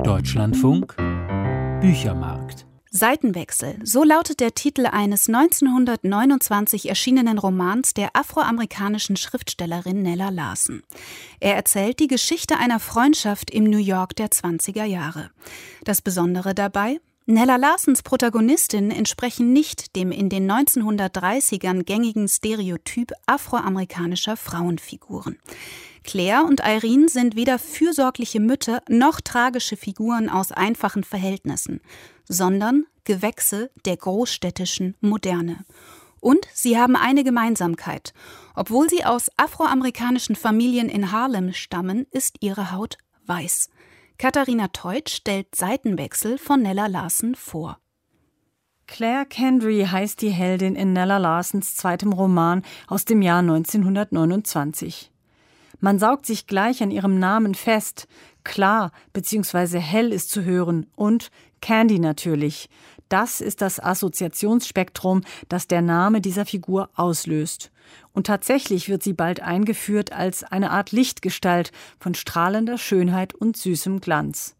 Deutschlandfunk Büchermarkt Seitenwechsel, so lautet der Titel eines 1929 erschienenen Romans der afroamerikanischen Schriftstellerin Nella Larsen. Er erzählt die Geschichte einer Freundschaft im New York der 20er Jahre. Das Besondere dabei, Nella Larsens Protagonistinnen entsprechen nicht dem in den 1930ern gängigen Stereotyp afroamerikanischer Frauenfiguren. Claire und Irene sind weder fürsorgliche Mütter noch tragische Figuren aus einfachen Verhältnissen, sondern Gewächse der großstädtischen Moderne. Und sie haben eine Gemeinsamkeit. Obwohl sie aus afroamerikanischen Familien in Harlem stammen, ist ihre Haut weiß. Katharina Teutsch stellt Seitenwechsel von Nella Larsen vor. Claire Kendry heißt die Heldin in Nella Larsens zweitem Roman aus dem Jahr 1929. Man saugt sich gleich an ihrem Namen fest. Klar bzw. hell ist zu hören und Candy natürlich. Das ist das Assoziationsspektrum, das der Name dieser Figur auslöst. Und tatsächlich wird sie bald eingeführt als eine Art Lichtgestalt von strahlender Schönheit und süßem Glanz.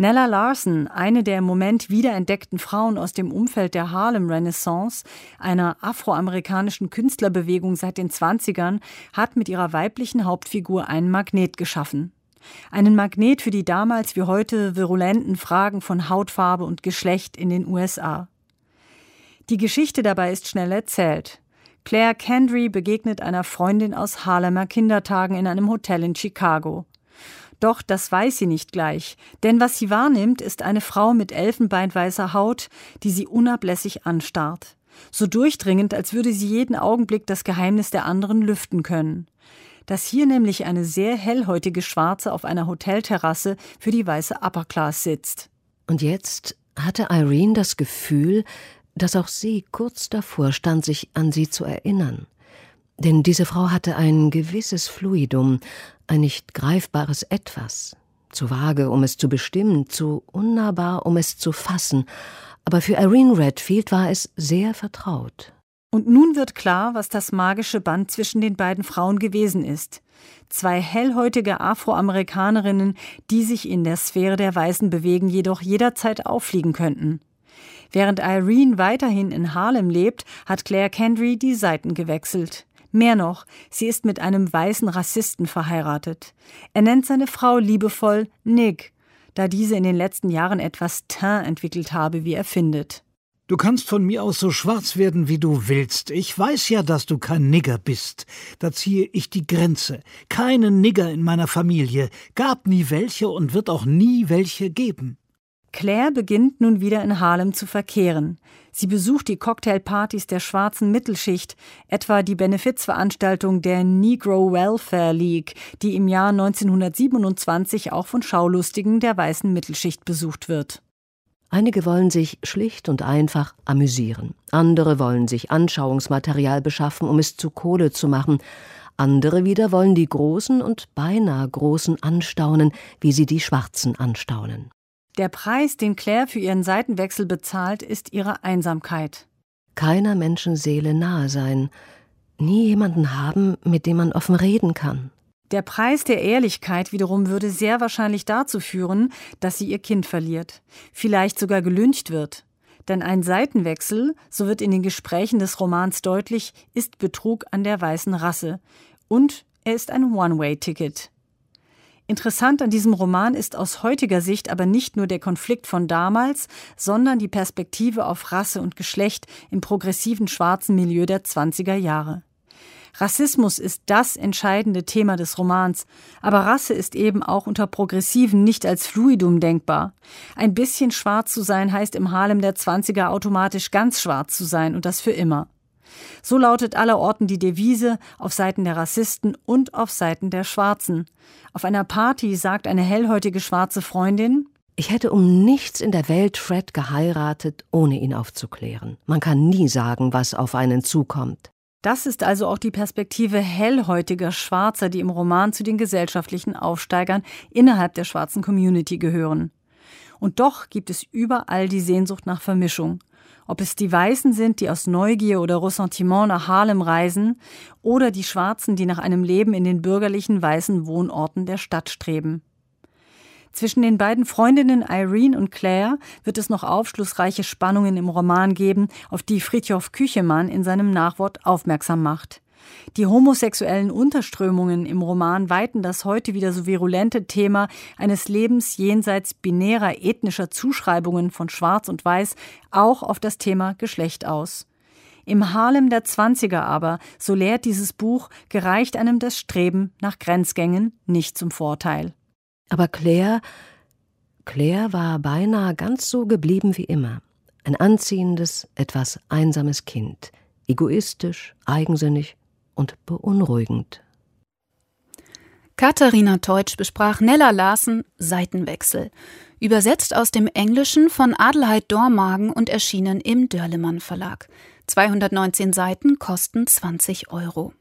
Nella Larson, eine der im Moment wiederentdeckten Frauen aus dem Umfeld der Harlem Renaissance, einer afroamerikanischen Künstlerbewegung seit den 20ern, hat mit ihrer weiblichen Hauptfigur einen Magnet geschaffen. Einen Magnet für die damals wie heute virulenten Fragen von Hautfarbe und Geschlecht in den USA. Die Geschichte dabei ist schnell erzählt. Claire Kendry begegnet einer Freundin aus Harlemer Kindertagen in einem Hotel in Chicago. Doch das weiß sie nicht gleich, denn was sie wahrnimmt, ist eine Frau mit elfenbeinweißer Haut, die sie unablässig anstarrt. So durchdringend, als würde sie jeden Augenblick das Geheimnis der anderen lüften können. Dass hier nämlich eine sehr hellhäutige Schwarze auf einer Hotelterrasse für die weiße Upper Class sitzt. Und jetzt hatte Irene das Gefühl, dass auch sie kurz davor stand, sich an sie zu erinnern. Denn diese Frau hatte ein gewisses Fluidum, ein nicht greifbares Etwas, zu vage, um es zu bestimmen, zu unnahbar, um es zu fassen, aber für Irene Redfield war es sehr vertraut. Und nun wird klar, was das magische Band zwischen den beiden Frauen gewesen ist. Zwei hellhäutige Afroamerikanerinnen, die sich in der Sphäre der Weißen bewegen, jedoch jederzeit auffliegen könnten. Während Irene weiterhin in Harlem lebt, hat Claire Kendry die Seiten gewechselt. Mehr noch, sie ist mit einem weißen Rassisten verheiratet. Er nennt seine Frau liebevoll Nick, da diese in den letzten Jahren etwas Teint entwickelt habe, wie er findet. Du kannst von mir aus so schwarz werden, wie du willst. Ich weiß ja, dass du kein Nigger bist. Da ziehe ich die Grenze. Keinen Nigger in meiner Familie. Gab nie welche und wird auch nie welche geben. Claire beginnt nun wieder in Harlem zu verkehren. Sie besucht die Cocktailpartys der schwarzen Mittelschicht, etwa die Benefizveranstaltung der Negro Welfare League, die im Jahr 1927 auch von Schaulustigen der weißen Mittelschicht besucht wird. Einige wollen sich schlicht und einfach amüsieren, andere wollen sich Anschauungsmaterial beschaffen, um es zu Kohle zu machen, andere wieder wollen die Großen und beinahe Großen anstaunen, wie sie die Schwarzen anstaunen. Der Preis, den Claire für ihren Seitenwechsel bezahlt, ist ihre Einsamkeit. Keiner Menschenseele nahe sein, nie jemanden haben, mit dem man offen reden kann. Der Preis der Ehrlichkeit wiederum würde sehr wahrscheinlich dazu führen, dass sie ihr Kind verliert, vielleicht sogar gelüncht wird. Denn ein Seitenwechsel, so wird in den Gesprächen des Romans deutlich, ist Betrug an der weißen Rasse. Und er ist ein One-Way-Ticket. Interessant an diesem Roman ist aus heutiger Sicht aber nicht nur der Konflikt von damals, sondern die Perspektive auf Rasse und Geschlecht im progressiven schwarzen Milieu der 20er Jahre. Rassismus ist das entscheidende Thema des Romans, aber Rasse ist eben auch unter Progressiven nicht als Fluidum denkbar. Ein bisschen schwarz zu sein heißt im Harlem der 20er automatisch ganz schwarz zu sein und das für immer. So lautet allerorten die Devise auf Seiten der Rassisten und auf Seiten der Schwarzen. Auf einer Party sagt eine hellhäutige schwarze Freundin, ich hätte um nichts in der Welt Fred geheiratet, ohne ihn aufzuklären. Man kann nie sagen, was auf einen zukommt. Das ist also auch die Perspektive hellhäutiger Schwarzer, die im Roman zu den gesellschaftlichen Aufsteigern innerhalb der schwarzen Community gehören. Und doch gibt es überall die Sehnsucht nach Vermischung. Ob es die Weißen sind, die aus Neugier oder Ressentiment nach Harlem reisen, oder die Schwarzen, die nach einem Leben in den bürgerlichen weißen Wohnorten der Stadt streben. Zwischen den beiden Freundinnen Irene und Claire wird es noch aufschlussreiche Spannungen im Roman geben, auf die Fritjof Küchemann in seinem Nachwort aufmerksam macht. Die homosexuellen Unterströmungen im Roman weiten das heute wieder so virulente Thema eines Lebens jenseits binärer ethnischer Zuschreibungen von Schwarz und Weiß auch auf das Thema Geschlecht aus. Im Harlem der Zwanziger aber, so lehrt dieses Buch, gereicht einem das Streben nach Grenzgängen nicht zum Vorteil. Aber Claire, Claire war beinahe ganz so geblieben wie immer. Ein anziehendes, etwas einsames Kind. Egoistisch, eigensinnig und beunruhigend. Katharina Teutsch besprach Nella Larsen Seitenwechsel. Übersetzt aus dem Englischen von Adelheid Dormagen und erschienen im Dörlemann Verlag. 219 Seiten kosten 20 Euro.